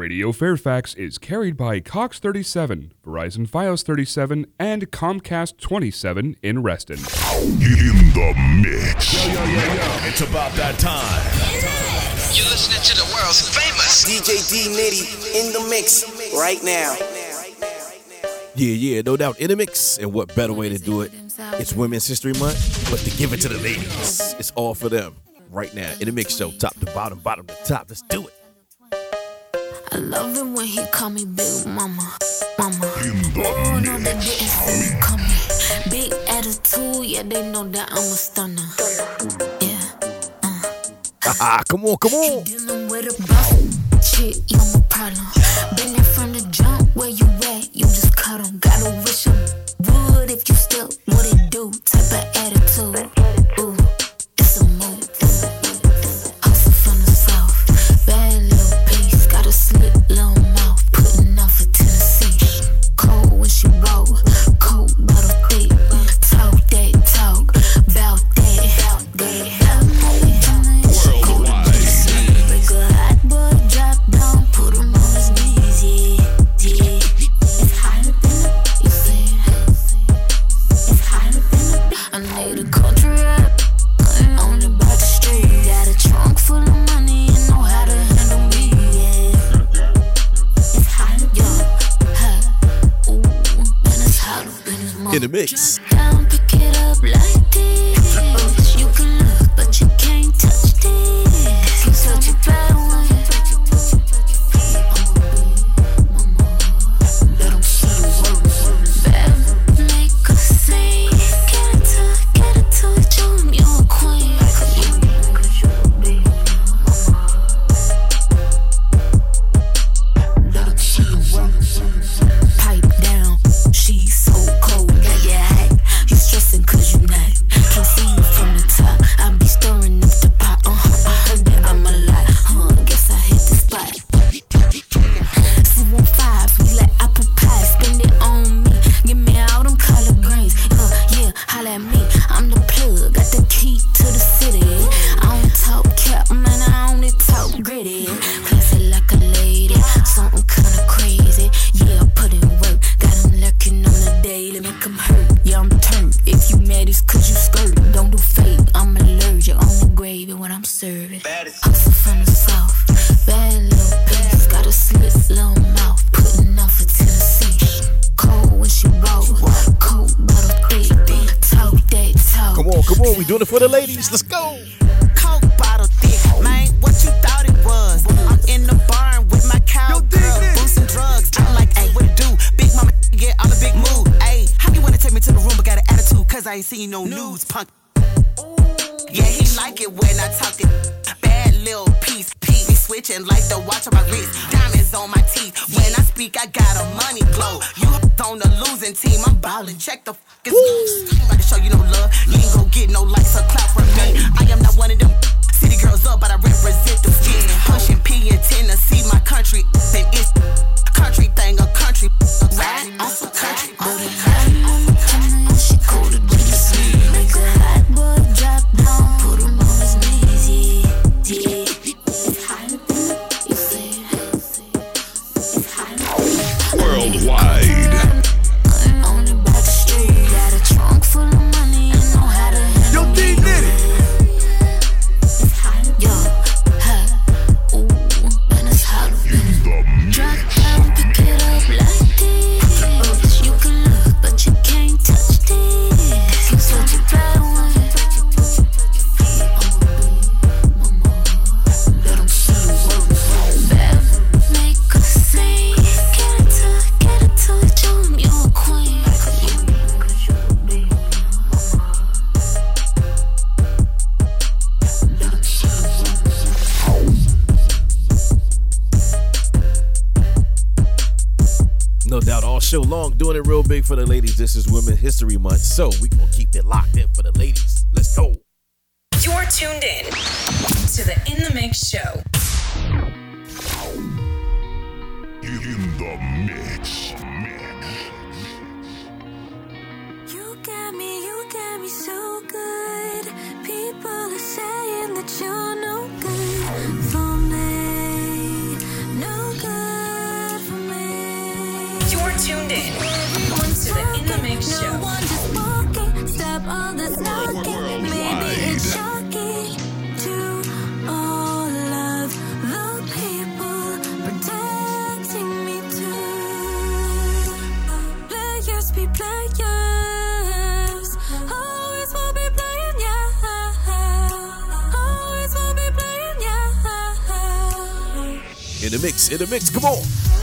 Radio Fairfax is carried by Cox 37, Verizon Fios 37, and Comcast 27 in Reston. In the mix. Yo, yo, yo, yo. It's about that time. You're listening to the world's famous DJ Dnitty in the mix right now. Yeah, yeah, no doubt. In the mix. And what better way to do it? It's Women's History Month, but to give it to the ladies. It's all for them right now. In the mix show, top to bottom, bottom to top. Let's do it. I love him when he call me Big Mama, Mama. Oh no, they didn't see me coming. Big attitude, yeah, they know that I'm a stunner. Yeah. Uh. come on, come on. He dealing with a boss, shit, you my problem. Been there from the jump, where you at? You just cut him. Gotta wish him would if you still what it do. Type of attitude. mix. for the ladies, this is Women History Month. So we In the mix, in the mix, come on.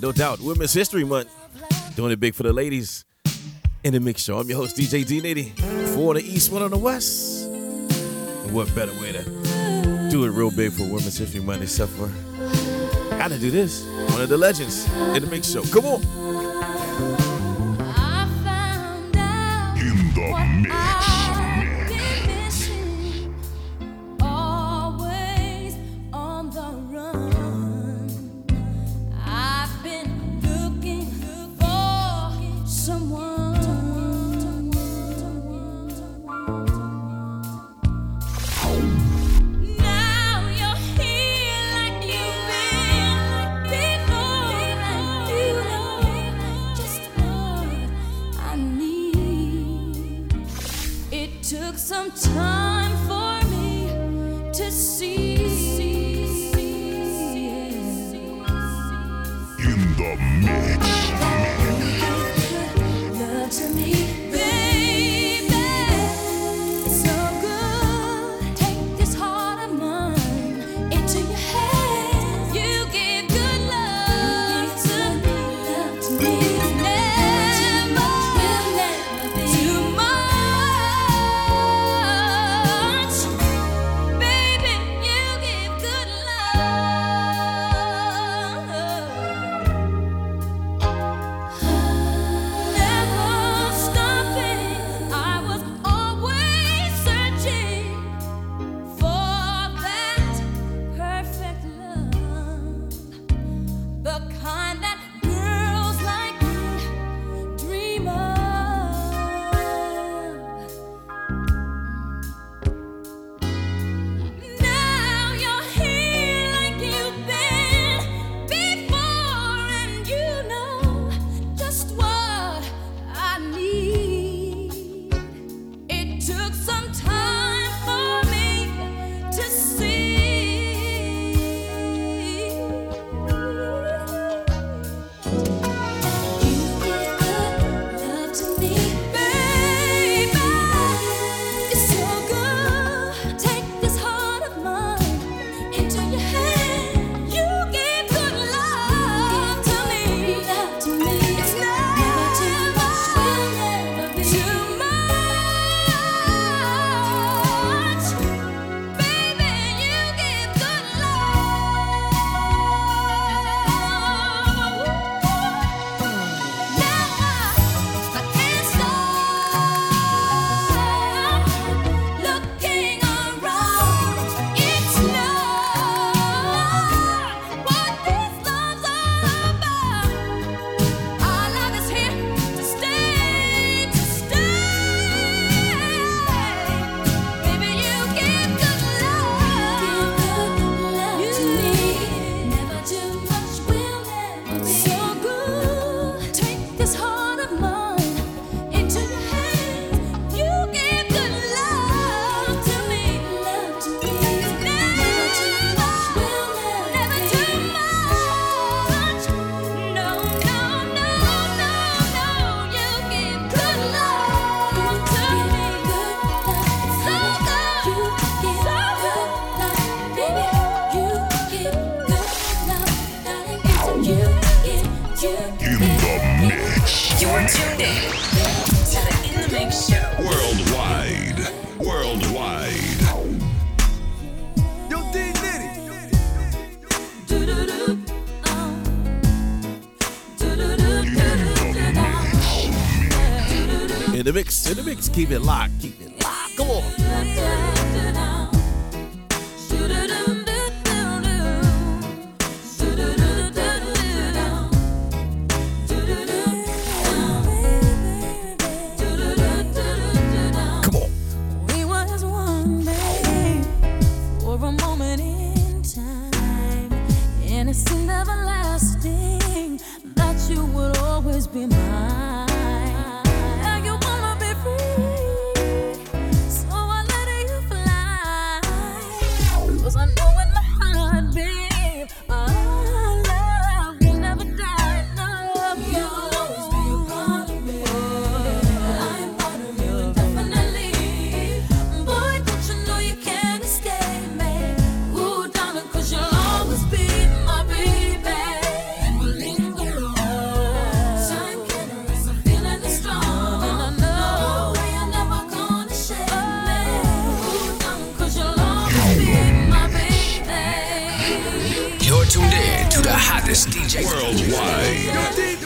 no doubt. Women's History Month. Doing it big for the ladies in the mix show. I'm your host, DJ Dnitty. Four on the east, one on the west. And what better way to do it real big for Women's History Month except for how to do this? One of the legends in the mix show. Come on. In the mix. hottest DJ worldwide.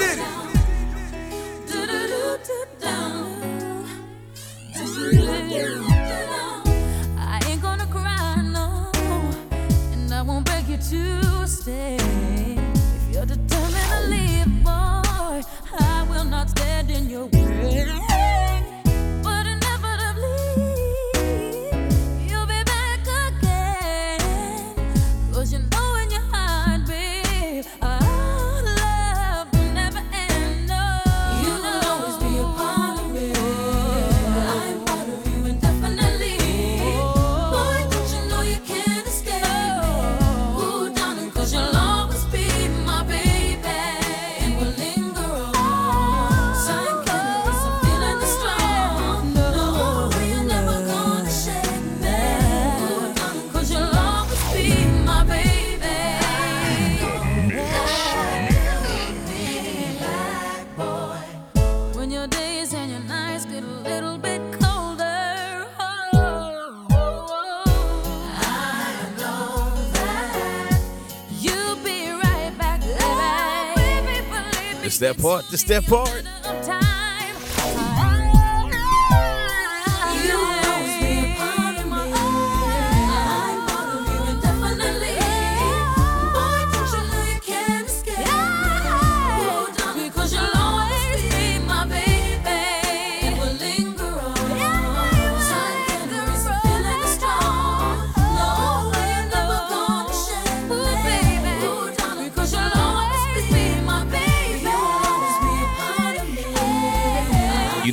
part to step part.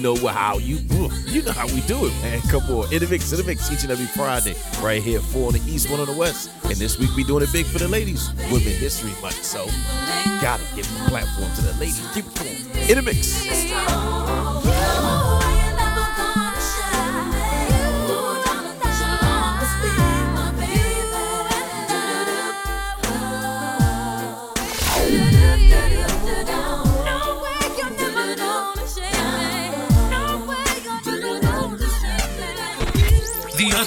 know how you mm, you know how we do it, man. Come on, in the mix, in the mix, each and every Friday, right here, four on the east, one on the west. And this week we doing it big for the ladies, Women History Month. So gotta give the platform to the ladies. Keep it going. In the mix.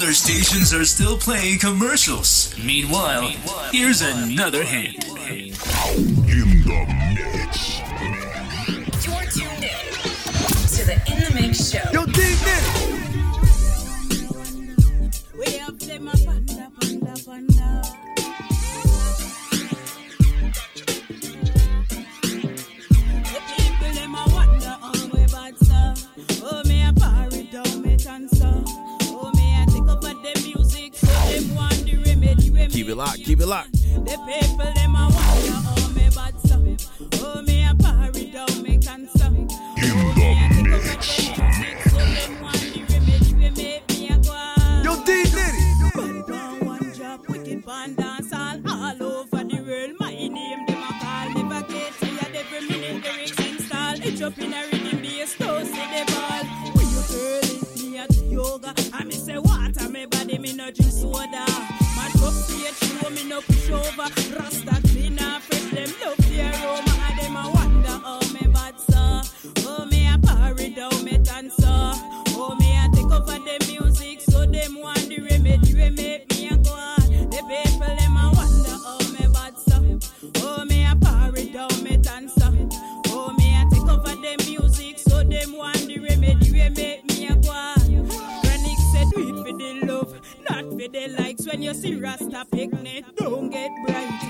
other stations are still playing commercials. Meanwhile, here's another hand. lock. The people, them you see Rasta picnic, don't get bright.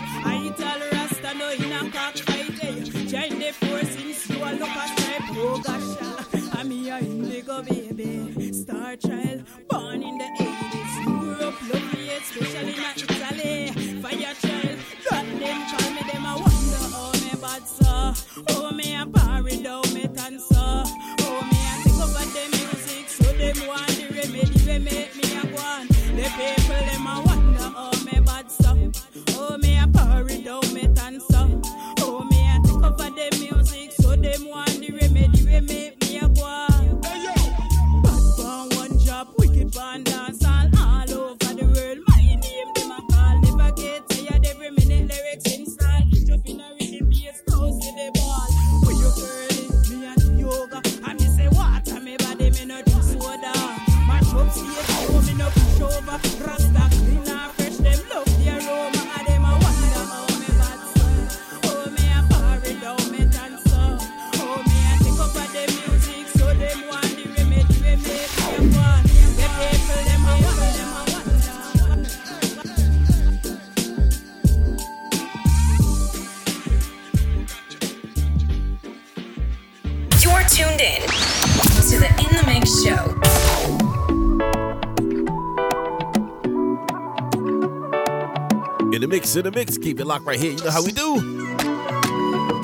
In the mix, in the mix. Keep it locked right here. You know how we do.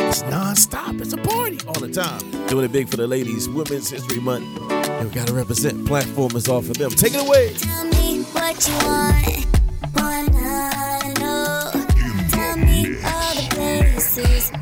It's non-stop. It's a party all the time. Doing it big for the ladies. Women's History Month. And we gotta represent. Platform is all for them. Take it away. Tell me what you want. What I know. Tell me all the places.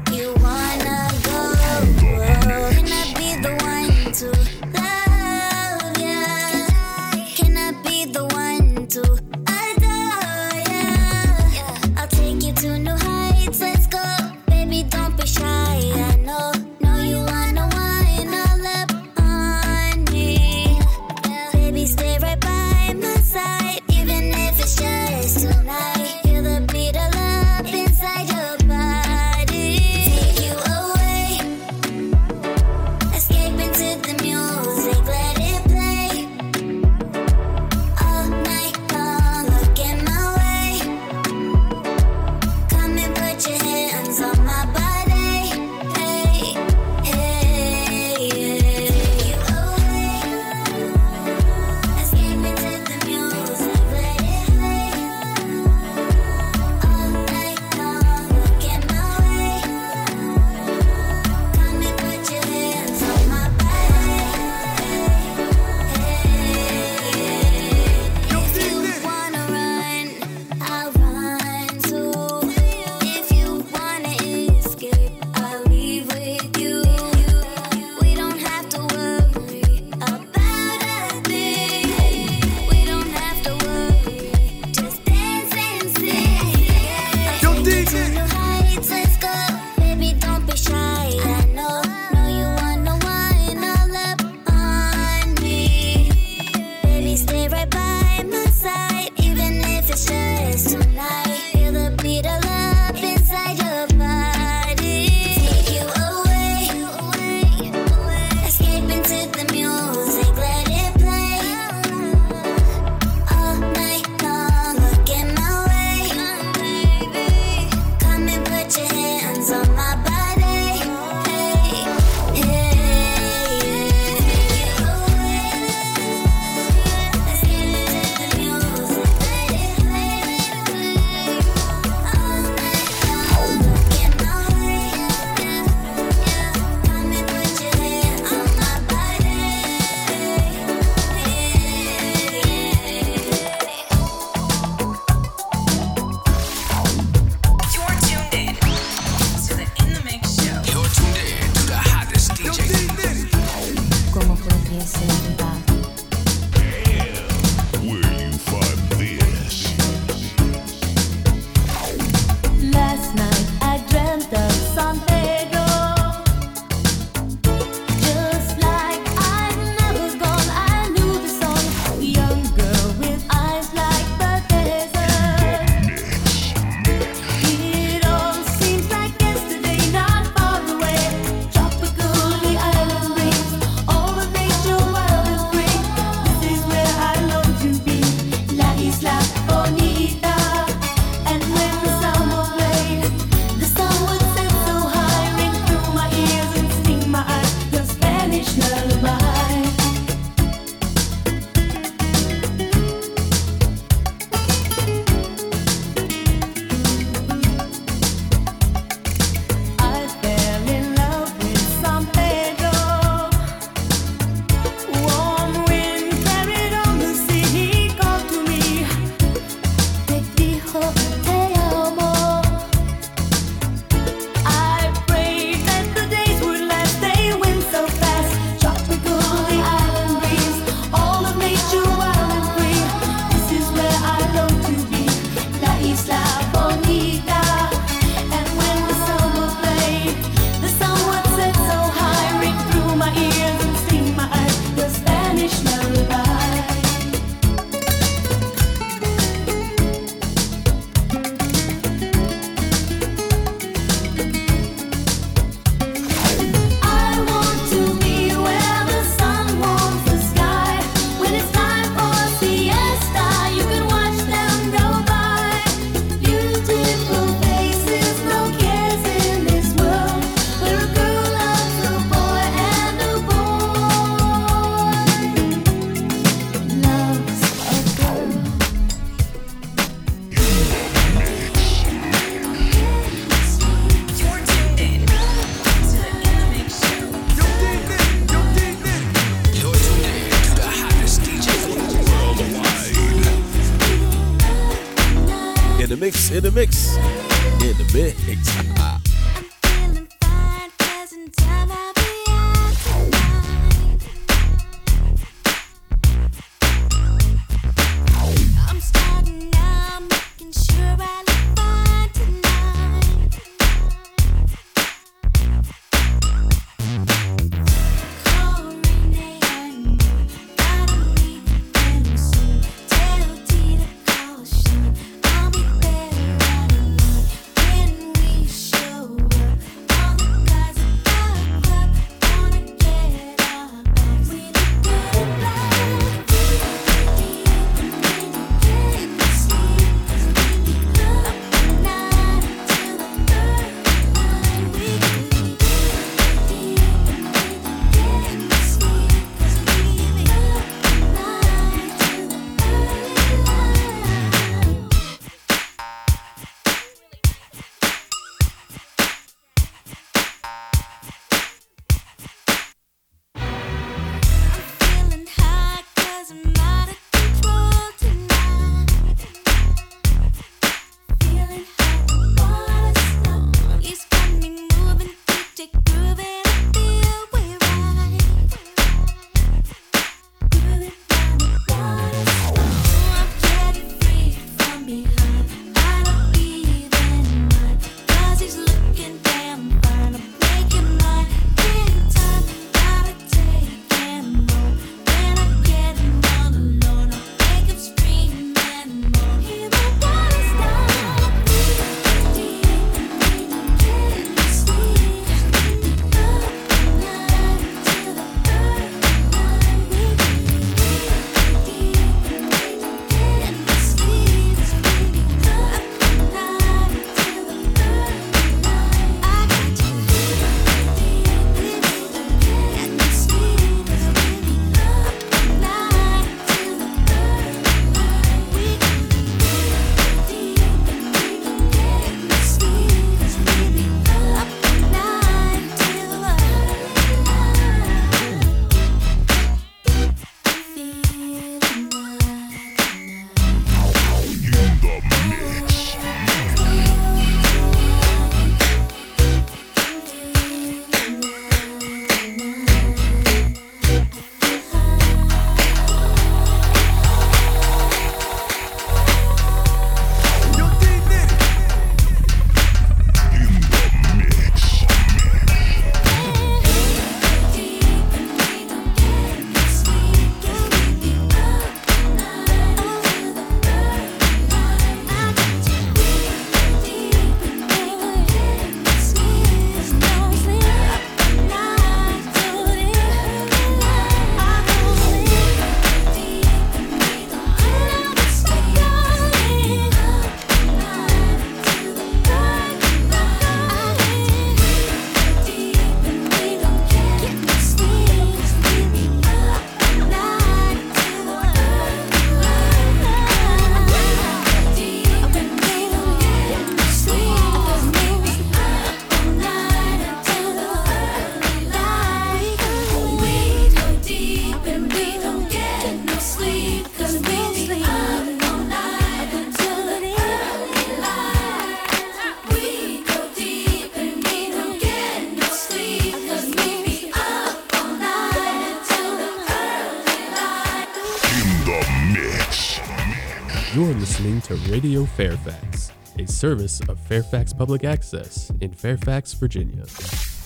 Listening to Radio Fairfax, a service of Fairfax Public Access in Fairfax, Virginia.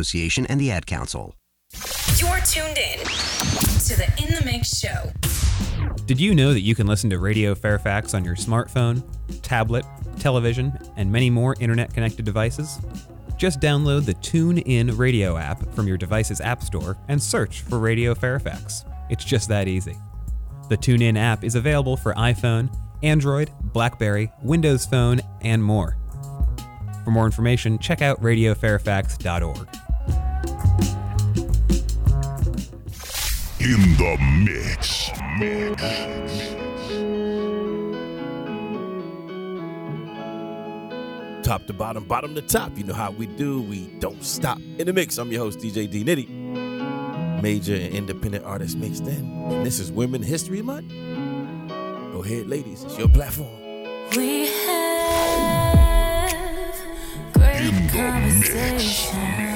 Association and the Ad Council. You're tuned in to the In the Mix show. Did you know that you can listen to Radio Fairfax on your smartphone, tablet, television, and many more internet connected devices? Just download the TuneIn Radio app from your device's App Store and search for Radio Fairfax. It's just that easy. The TuneIn app is available for iPhone, Android, Blackberry, Windows Phone, and more. For more information, check out radiofairfax.org. in the mix. Mix. Top to bottom, bottom to top. You know how we do. We don't stop. In the mix, I'm your host, DJ Dnitty. Major and independent artist mixed in. And this is Women History Month. Go ahead, ladies. It's your platform. We have great in conversation.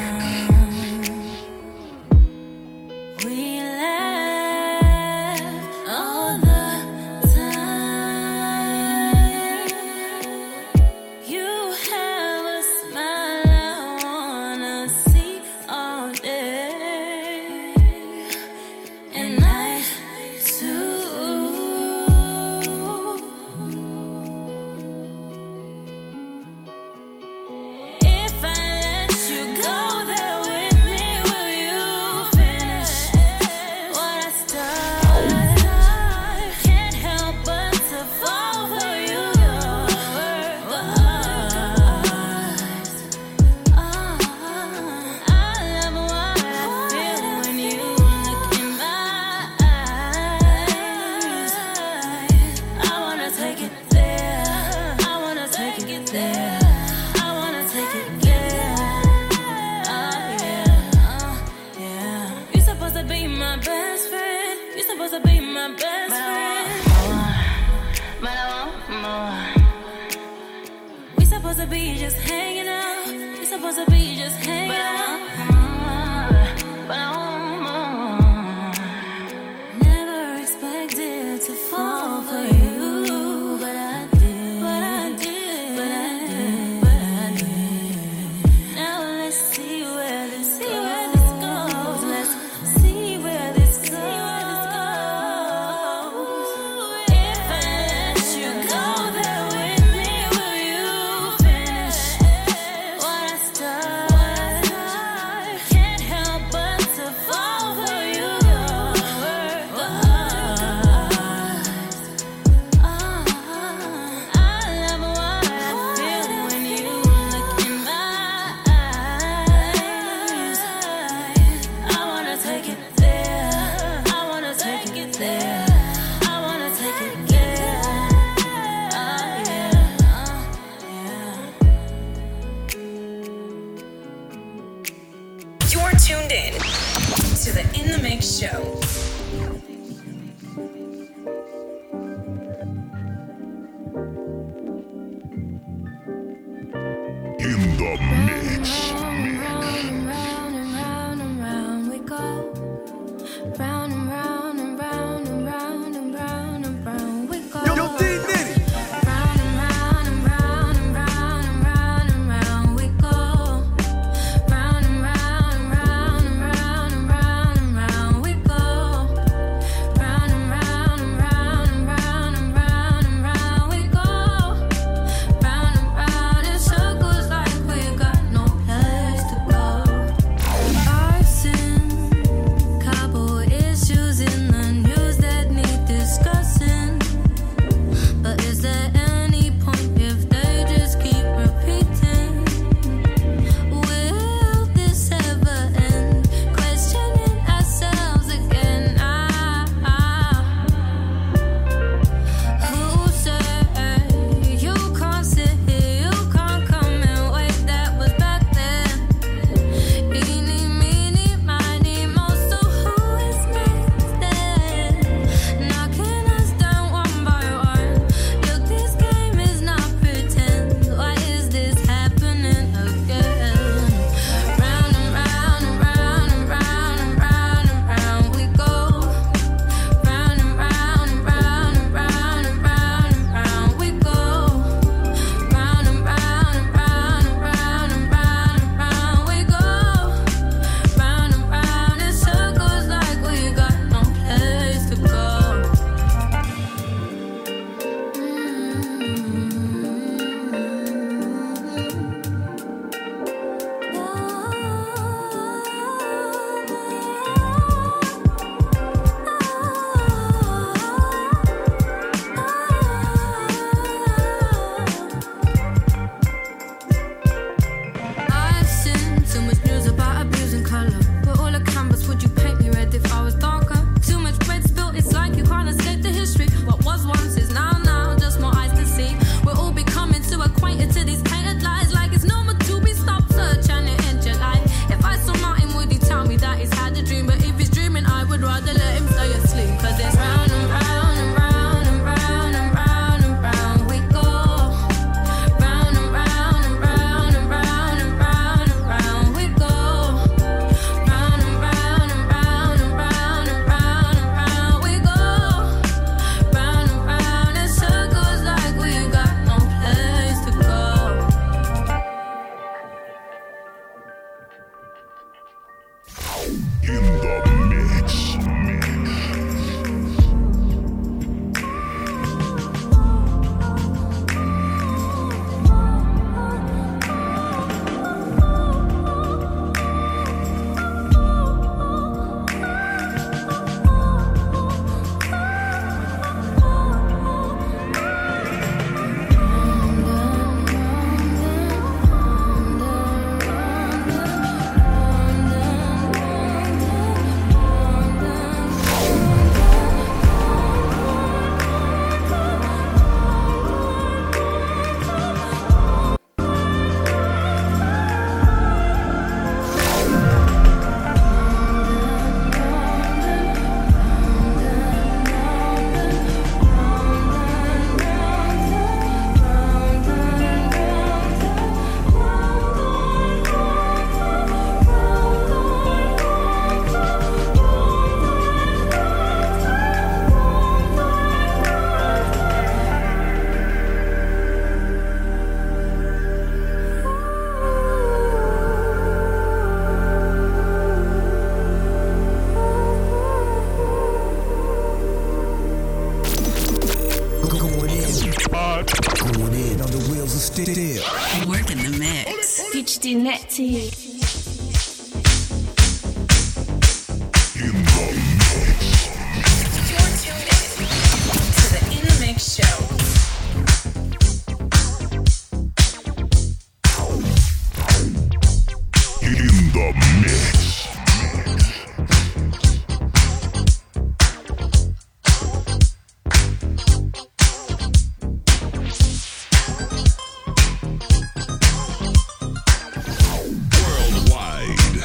To you.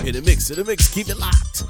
in the mix, in the mix, keep it locked.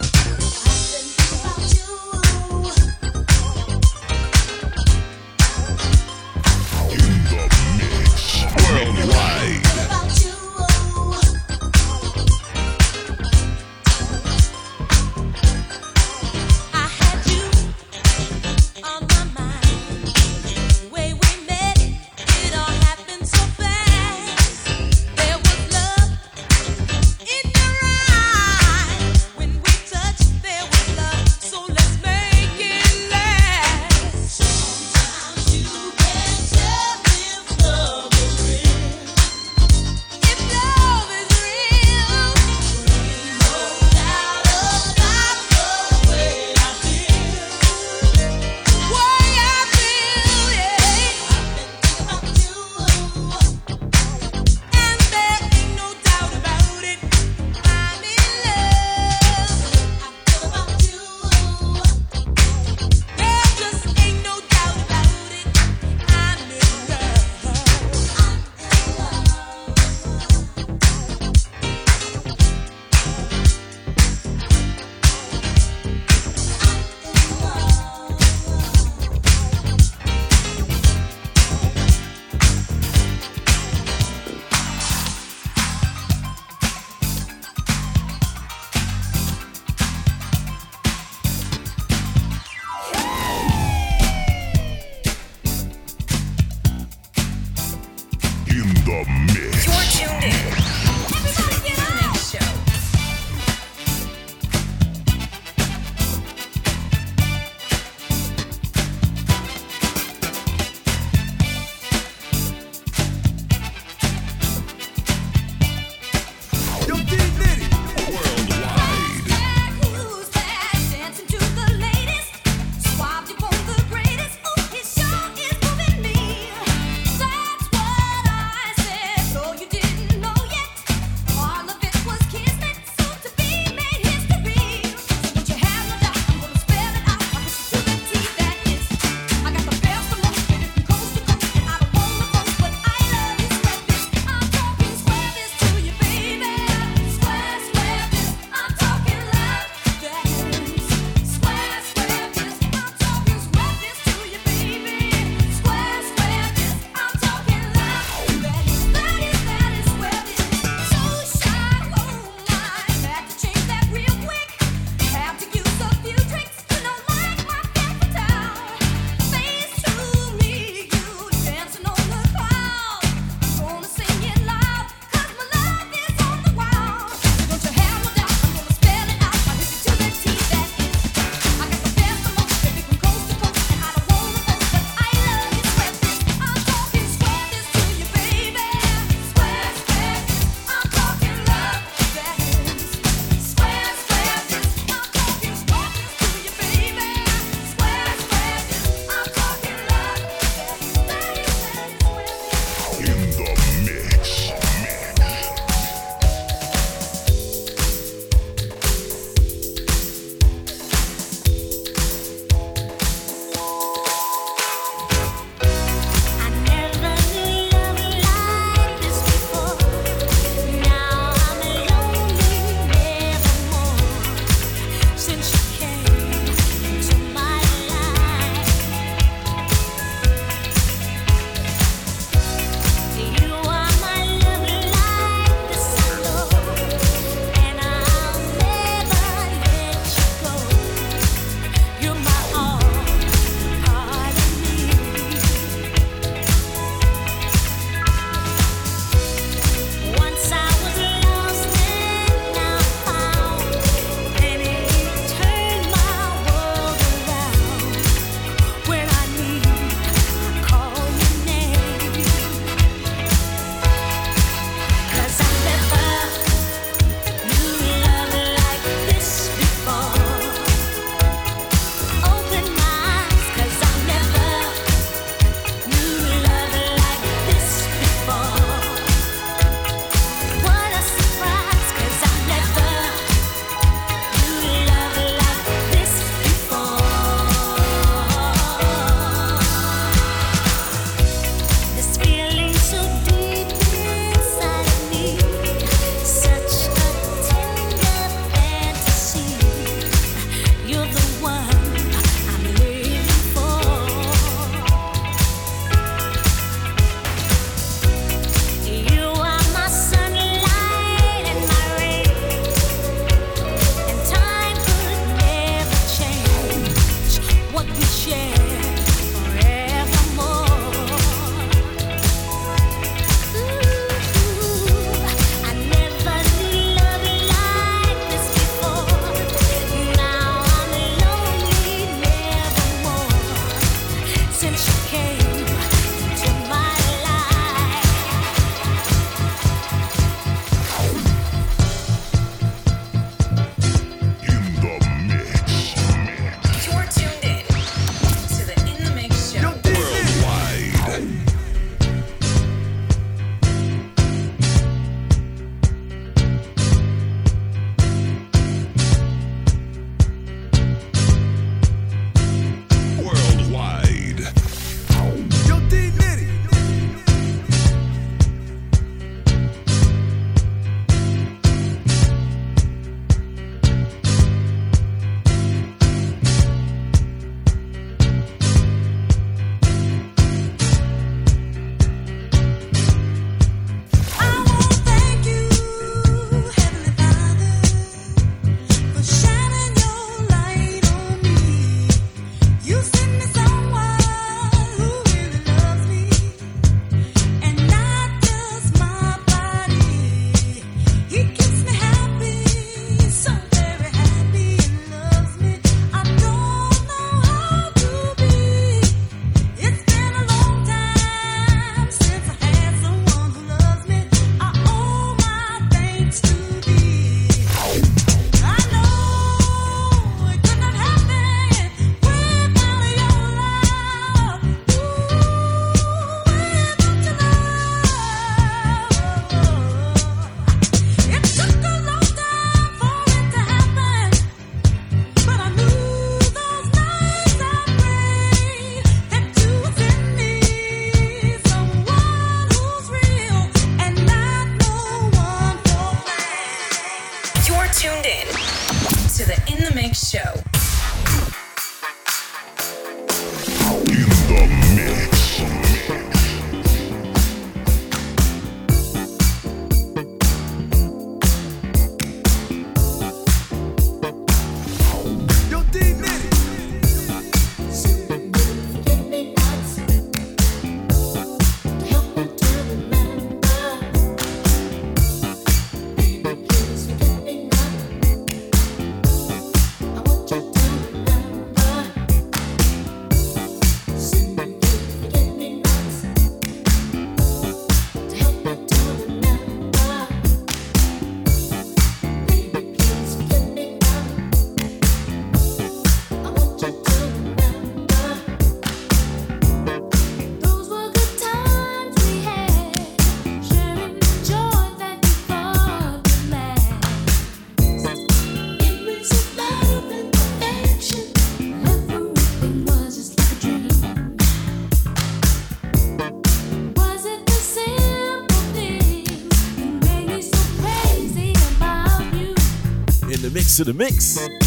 In the mix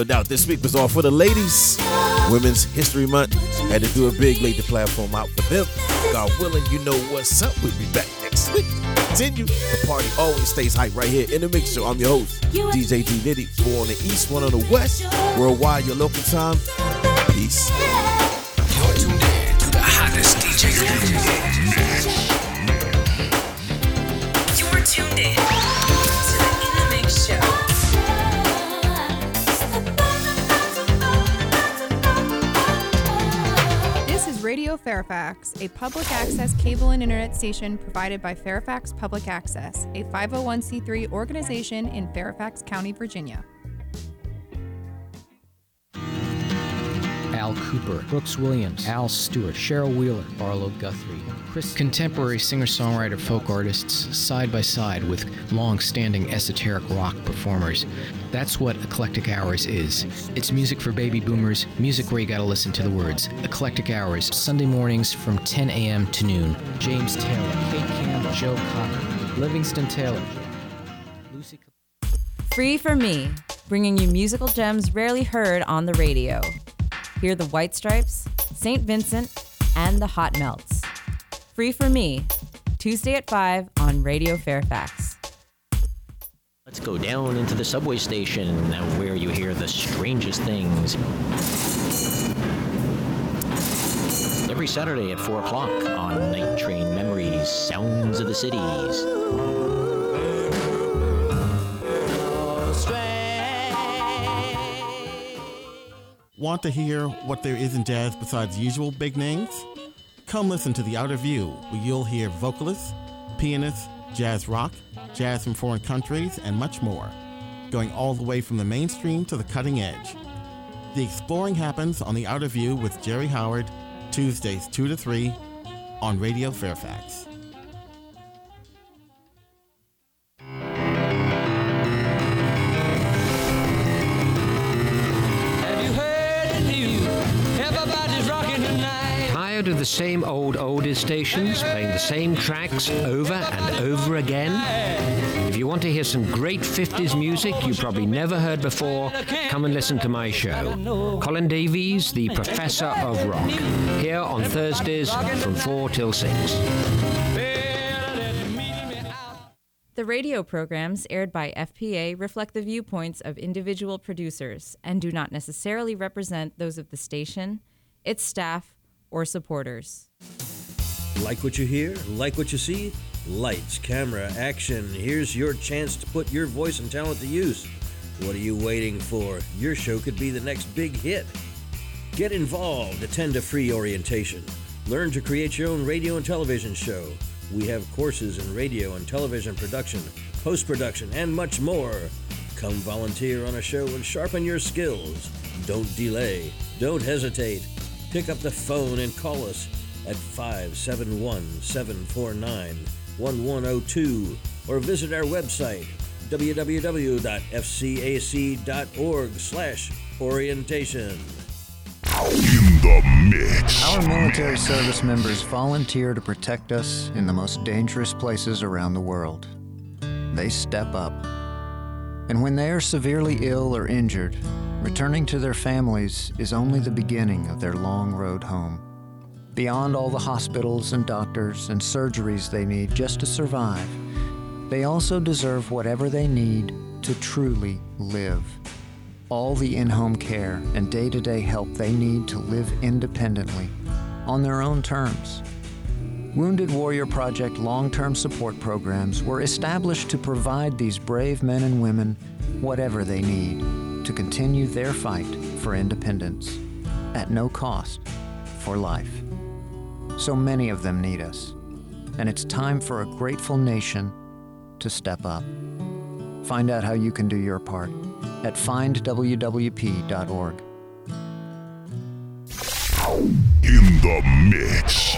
no doubt. This week was all for the ladies. Women's History Month. Had to do a big the platform out for them. God willing, you know what's up. We'll be back next week. Continue. The party always stays hype right here in the mix show. I'm your host, DJ Dnitty. Four on the east, one on the west. Worldwide, your local time. Peace. You're tuned in to the hottest DJ. Radio Fairfax, a public access cable and internet station provided by Fairfax Public Access, a 501c3 organization in Fairfax County, Virginia. Al Kooper, Brooks Williams, Al Stewart, Cheryl Wheeler, Arlo Guthrie, Chris. Contemporary singer songwriter folk artists side by side with long standing esoteric rock performers. That's what Eclectic Hours is. It's music for baby boomers, music where you gotta listen to the words. Eclectic Hours, Sunday mornings from 10 a.m. to noon. James Taylor, Kate Campbell, Joe Cocker, Livingston Taylor, Lucy. Free for Me, bringing you musical gems rarely heard on the radio. Hear the White Stripes, St. Vincent, and the Hot Melts. Free for Me, Tuesday at 5 on Radio Fairfax. Let's go down into the subway station where you hear the strangest things. Every Saturday at 4 o'clock on Night Train Memories Sounds of the Cities. Want to hear what there is in jazz besides usual big names? Come listen to The Outer View, where you'll hear vocalists, pianists, jazz rock, jazz from foreign countries, and much more, going all the way from the mainstream to the cutting edge. The exploring happens on The Outer View with Jerry Howard, Tuesdays 2 to 3 on Radio Fairfax. The same old oldies stations playing the same tracks over and over again? If you want to hear some great 50s music you probably never heard before, come and listen to my show. Colin Davies, the Professor of Rock, here on Thursdays from 4 till 6. The radio programs aired by FPA reflect the viewpoints of individual producers and do not necessarily represent those of the station, its staff, or supporters. Like what you hear? Like what you see? Lights, camera, action. Here's your chance to put your voice and talent to use. What are you waiting for? Your show could be the next big hit. Get involved, attend a free orientation. Learn to create your own radio and television show. We have courses in radio and television production, post production, and much more. Come volunteer on a show and sharpen your skills. Don't delay. Don't hesitate. Pick up the phone and call us at 571 749 1102 or visit our website www.fcac.org slash orientation. In the mix. Our military service members volunteer to protect us in the most dangerous places around the world. They step up. And when they are severely ill or injured, returning to their families is only the beginning of their long road home. Beyond all the hospitals and doctors and surgeries they need just to survive, they also deserve whatever they need to truly live. All the in home care and day to day help they need to live independently, on their own terms. Wounded Warrior Project long term support programs were established to provide these brave men and women whatever they need to continue their fight for independence at no cost for life. So many of them need us, and it's time for a grateful nation to step up. Find out how you can do your part at findwwp.org. In the mix.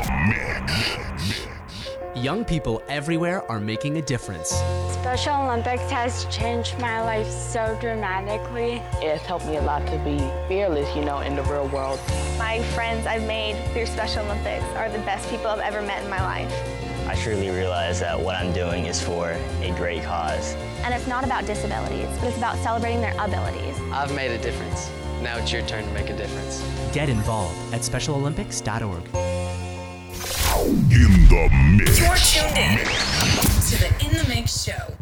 Young people everywhere are making a difference. Special Olympics has changed my life so dramatically. It's helped me a lot to be fearless, you know, in the real world. My friends I've made through Special Olympics are the best people I've ever met in my life. I truly realize that what I'm doing is for a great cause. And it's not about disabilities, but it's about celebrating their abilities. I've made a difference. Now it's your turn to make a difference. Get involved at SpecialOlympics.org. In the mix. You're tuned in to the In the Mix show.